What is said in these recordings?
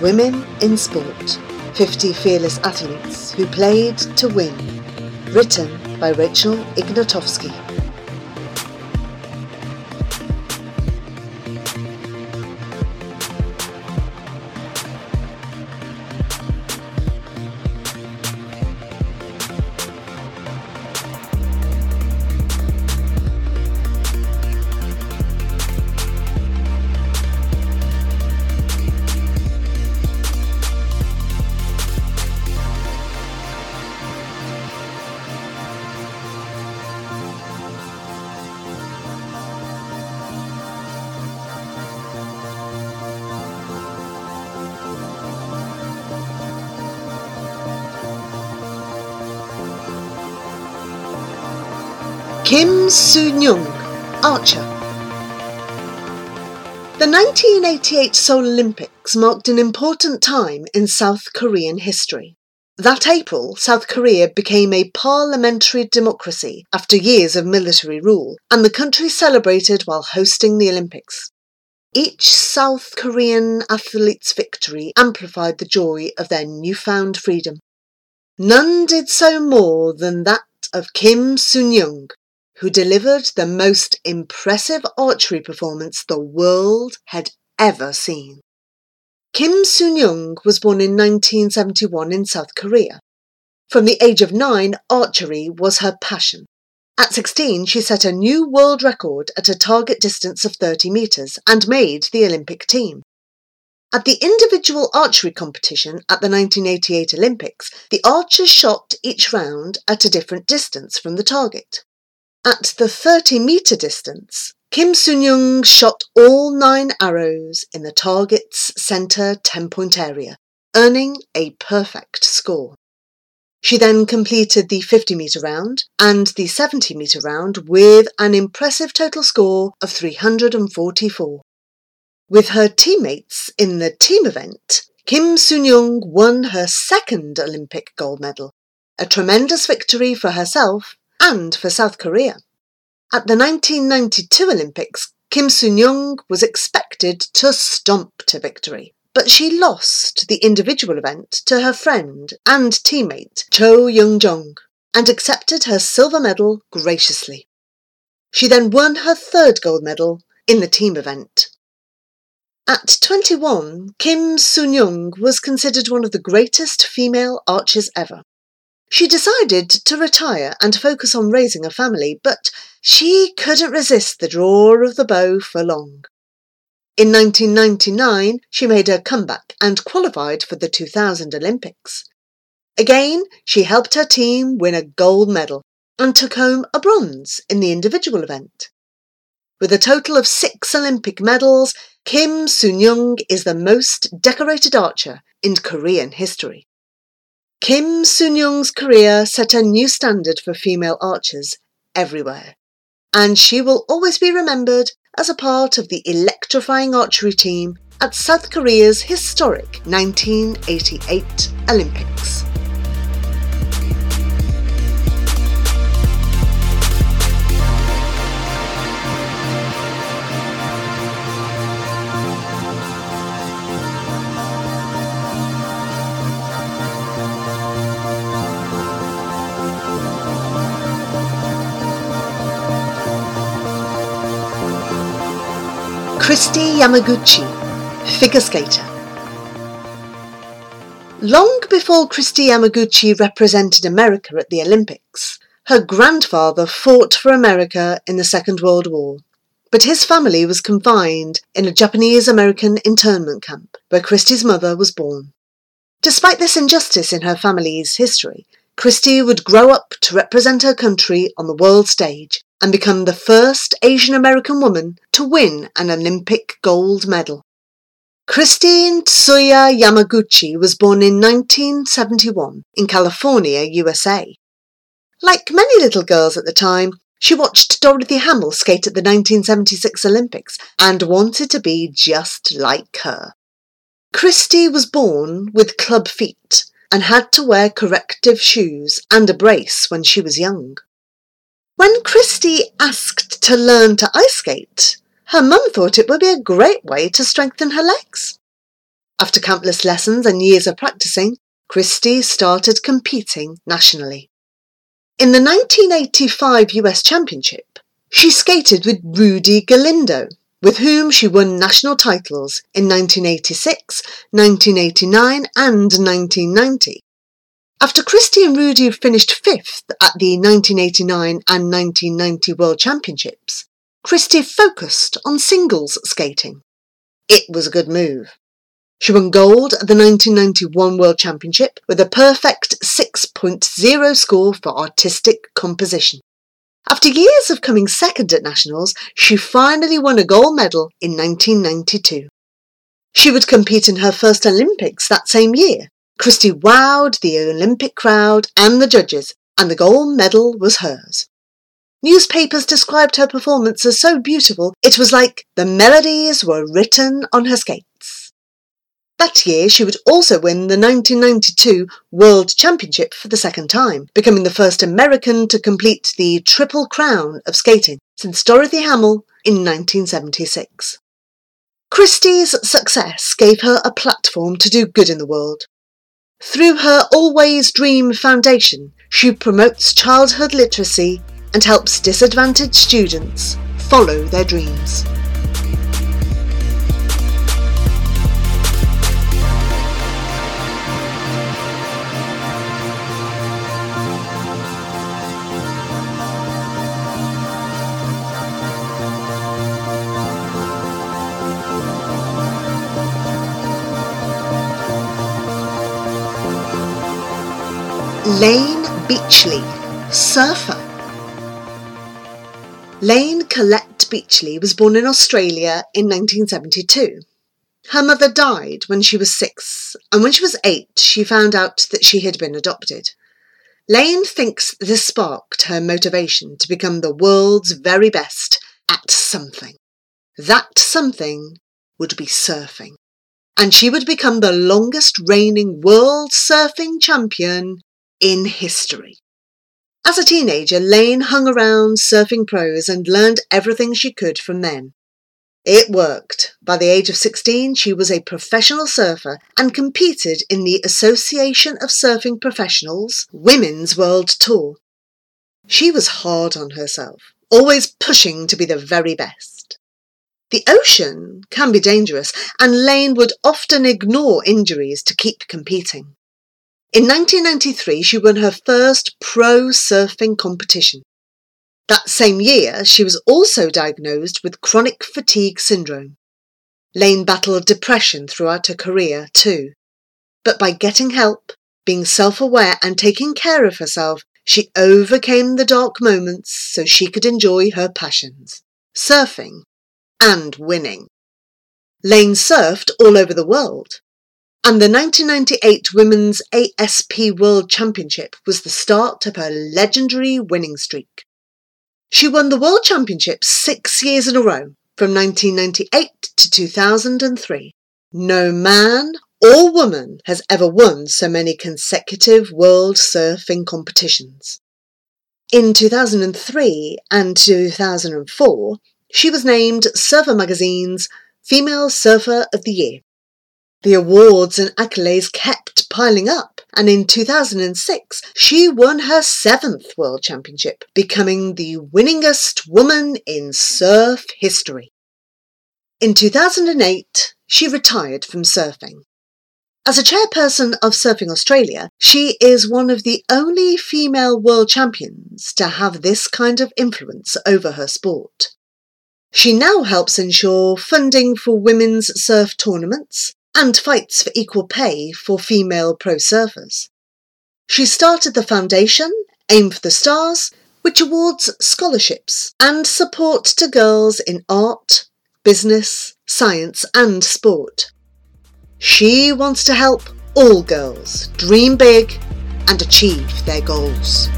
Women in Sport 50 Fearless Athletes Who Played to Win. Written by Rachel Ignotofsky. Kim Soo-nyung, archer. The 1988 Seoul Olympics marked an important time in South Korean history. That April, South Korea became a parliamentary democracy after years of military rule, and the country celebrated while hosting the Olympics. Each South Korean athlete's victory amplified the joy of their newfound freedom. None did so more than that of Kim Soo-nyung, who delivered the most impressive archery performance the world had ever seen. Kim Soo-nyung was born in 1971 in South Korea. From the age of nine, archery was her passion. At 16, she set a new world record at a target distance of 30 metres and made the Olympic team. At the individual archery competition at the 1988 Olympics, the archers shot each round at a different distance from the target. At the 30 metre distance, Kim Soo-nyung shot all nine arrows in the target's centre 10 point area, earning a perfect score. She then completed the 50 metre round and the 70 metre round with an impressive total score of 344. With her teammates in the team event, Kim Soo-nyung won her second Olympic gold medal, a tremendous victory for herself and for South Korea. At the 1992 Olympics, Kim Soo-nyung was expected to stomp to victory, but she lost the individual event to her friend and teammate Cho Youn-jeong and accepted her silver medal graciously. She then won her third gold medal in the team event. At 21, Kim Soo-nyung was considered one of the greatest female archers ever. She decided to retire and focus on raising a family, but she couldn't resist the draw of the bow for long. In 1999, she made her comeback and qualified for the 2000 Olympics. Again, she helped her team win a gold medal and took home a bronze in the individual event. With a total of six Olympic medals, Kim Soo-nyung is the most decorated archer in Korean history. Kim Soo-nyung's career set a new standard for female archers everywhere, and she will always be remembered as a part of the electrifying archery team at South Korea's historic 1988 Olympics. Kristi Yamaguchi, figure skater. Long before Kristi Yamaguchi represented America at the Olympics, her grandfather fought for America in the Second World War, but his family was confined in a Japanese American internment camp where Kristi's mother was born. Despite this injustice in her family's history, Kristi would grow up to represent her country on the world stage and become the first Asian American woman to win an Olympic gold medal. Kristine Tsuya Yamaguchi was born in 1971 in California, USA. Like many little girls at the time, she watched Dorothy Hamill skate at the 1976 Olympics and wanted to be just like her. Kristi was born with club feet and had to wear corrective shoes and a brace when she was young. When Kristi asked to learn to ice skate, her mum thought it would be a great way to strengthen her legs. After countless lessons and years of practicing, Kristi started competing nationally. In the 1985 US Championship, she skated with Rudy Galindo, with whom she won national titles in 1986, 1989 and 1990. After Kristi and Rudy finished fifth at the 1989 and 1990 World Championships, Kristi focused on singles skating. It was a good move. She won gold at the 1991 World Championship with a perfect 6.0 score for artistic composition. After years of coming second at nationals, she finally won a gold medal in 1992. She would compete in her first Olympics that same year, Kristi wowed the Olympic crowd and the judges, and the gold medal was hers. Newspapers described her performance as so beautiful it was like the melodies were written on her skates. That year, she would also win the 1992 World Championship for the second time, becoming the first American to complete the Triple Crown of skating since Dorothy Hamill in 1976. Kristi's success gave her a platform to do good in the world. Through her Always Dream Foundation, she promotes childhood literacy and helps disadvantaged students follow their dreams. Layne Beachley, surfer. Layne Collette Beachley was born in Australia in 1972. Her mother died when she was six, and when she was eight, she found out that she had been adopted. Layne thinks this sparked her motivation to become the world's very best at something. That something would be surfing. And she would become the longest reigning world surfing champion in history. As a teenager, Layne hung around surfing pros and learned everything she could from them. It worked. By the age of 16, she was a professional surfer and competed in the Association of Surfing Professionals Women's World Tour. She was hard on herself, always pushing to be the very best. The ocean can be dangerous, and Layne would often ignore injuries to keep competing. In 1993, she won her first pro surfing competition. That same year, she was also diagnosed with chronic fatigue syndrome. Layne battled depression throughout her career, too. But by getting help, being self aware, and taking care of herself, she overcame the dark moments so she could enjoy her passions surfing and winning. Layne surfed all over the world. And the 1998 Women's ASP World Championship was the start of her legendary winning streak. She won the World Championship six years in a row, from 1998 to 2003. No man or woman has ever won so many consecutive world surfing competitions. In 2003 and 2004, she was named Surfer Magazine's Female Surfer of the Year. The awards and accolades kept piling up, and in 2006 she won her seventh World Championship, becoming the winningest woman in surf history. In 2008, she retired from surfing. As a chairperson of Surfing Australia, she is one of the only female world champions to have this kind of influence over her sport. She now helps ensure funding for women's surf tournaments, and fights for equal pay for female pro surfers. She started the foundation, Aim for the Stars, which awards scholarships and support to girls in art, business, science, and sport. She wants to help all girls dream big and achieve their goals.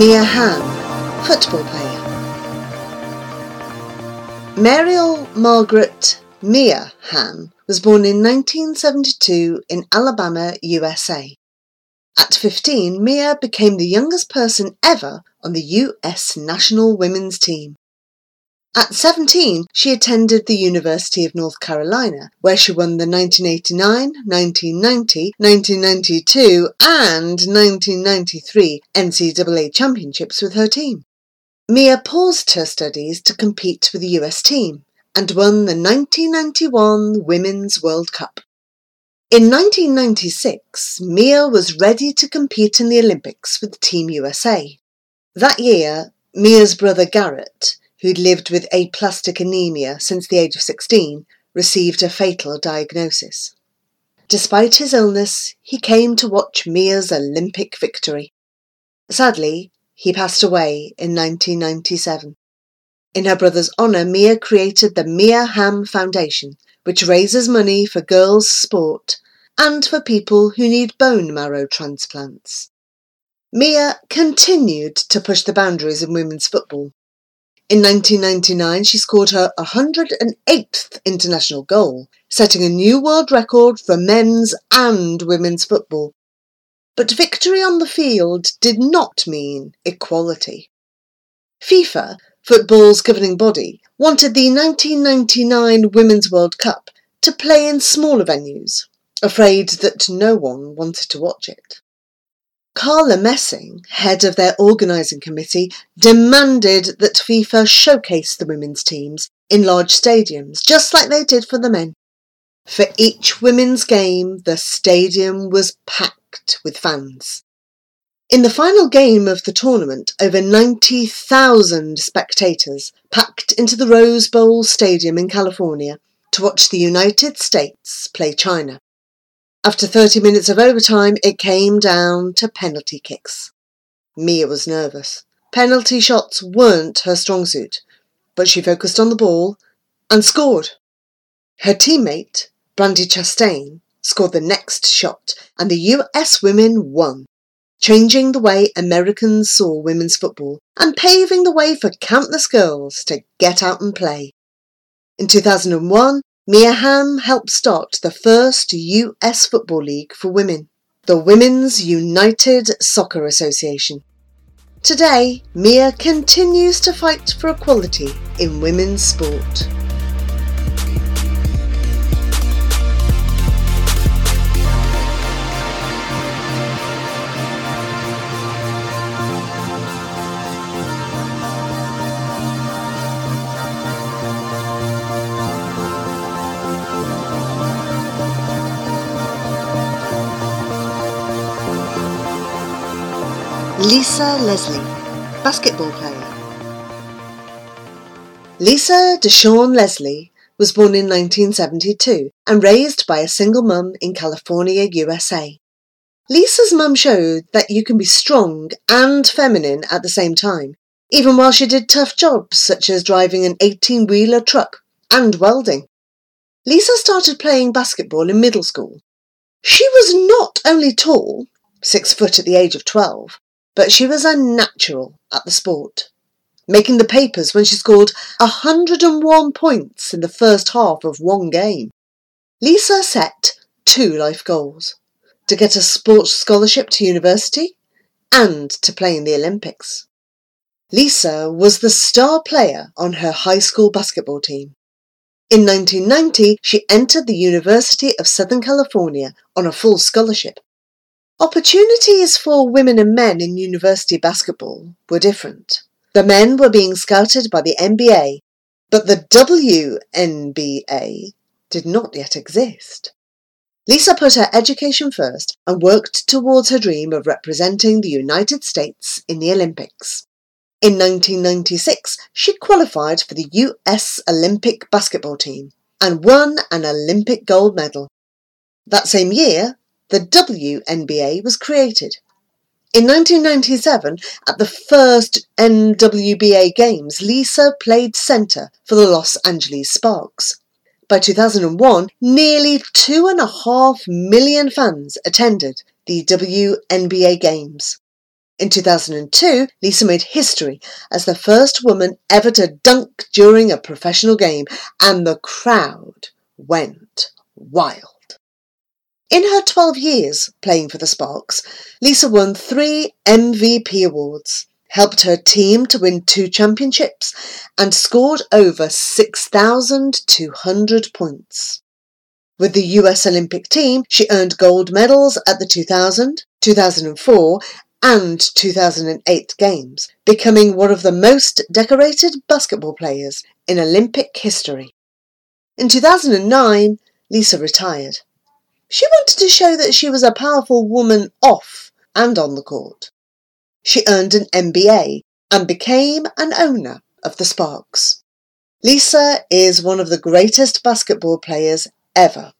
Mia Hamm, football player. Mariel Margaret Mia Hamm was born in 1972 in Alabama, USA. At 15, Mia became the youngest person ever on the US national women's team. At 17, she attended the University of North Carolina, where she won the 1989, 1990, 1992, and 1993 NCAA championships with her team. Mia paused her studies to compete with the US team and won the 1991 Women's World Cup. In 1996, Mia was ready to compete in the Olympics with Team USA. That year, Mia's brother Garrett who'd lived with aplastic anemia since the age of 16, received a fatal diagnosis. Despite his illness, he came to watch Mia's Olympic victory. Sadly, he passed away in 1997. In her brother's honour, Mia created the Mia Hamm Foundation, which raises money for girls' sport and for people who need bone marrow transplants. Mia continued to push the boundaries in women's football. In 1999, she scored her 108th international goal, setting a new world record for men's and women's football. But victory on the field did not mean equality. FIFA, football's governing body, wanted the 1999 Women's World Cup to play in smaller venues, afraid that no one wanted to watch it. Carla Messing, head of their organising committee, demanded that FIFA showcase the women's teams in large stadiums, just like they did for the men. For each women's game, the stadium was packed with fans. In the final game of the tournament, over 90,000 spectators packed into the Rose Bowl Stadium in California to watch the United States play China. After 30 minutes of overtime, it came down to penalty kicks. Mia was nervous. Penalty shots weren't her strong suit, but she focused on the ball and scored. Her teammate, Brandi Chastain, scored the next shot, and the US women won, changing the way Americans saw women's football and paving the way for countless girls to get out and play. In 2001, Mia Hamm helped start the first US Football League for women, the Women's United Soccer Association. Today, Mia continues to fight for equality in women's sport. Lisa Leslie, basketball player. Lisa Deshawn Leslie was born in 1972 and raised by a single mum in California, USA. Lisa's mum showed that you can be strong and feminine at the same time, even while she did tough jobs such as driving an 18 wheeler truck and welding. Lisa started playing basketball in middle school. She was not only tall, six foot at the age of 12, but she was a natural at the sport, making the papers when she scored 101 points in the first half of one game. Lisa set two life goals to get a sports scholarship to university and to play in the Olympics. Lisa was the star player on her high school basketball team. In 1990, she entered the University of Southern California on a full scholarship Opportunities for women and men in university basketball were different. The men were being scouted by the NBA, but the WNBA did not yet exist. Lisa put her education first and worked towards her dream of representing the United States in the Olympics. In 1996, she qualified for the US Olympic basketball team and won an Olympic gold medal. That same year, the WNBA was created. In 1997, at the first WNBA Games, Lisa played centre for the Los Angeles Sparks. By 2001, nearly two and a half million fans attended the WNBA Games. In 2002, Lisa made history as the first woman ever to dunk during a professional game, and the crowd went wild. In her 12 years playing for the Sparks, Lisa won three MVP awards, helped her team to win two championships, and scored over 6,200 points. With the US Olympic team, she earned gold medals at the 2000, 2004, and 2008 Games, becoming one of the most decorated basketball players in Olympic history. In 2009, Lisa retired. She wanted to show that she was a powerful woman off and on the court. She earned an MBA and became an owner of the Sparks. Lisa is one of the greatest basketball players ever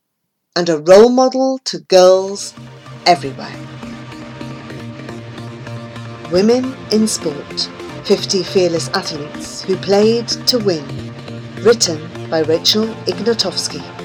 and a role model to girls everywhere. Women in Sport 50 Fearless Athletes Who Played to Win. Written by Rachel Ignotofsky.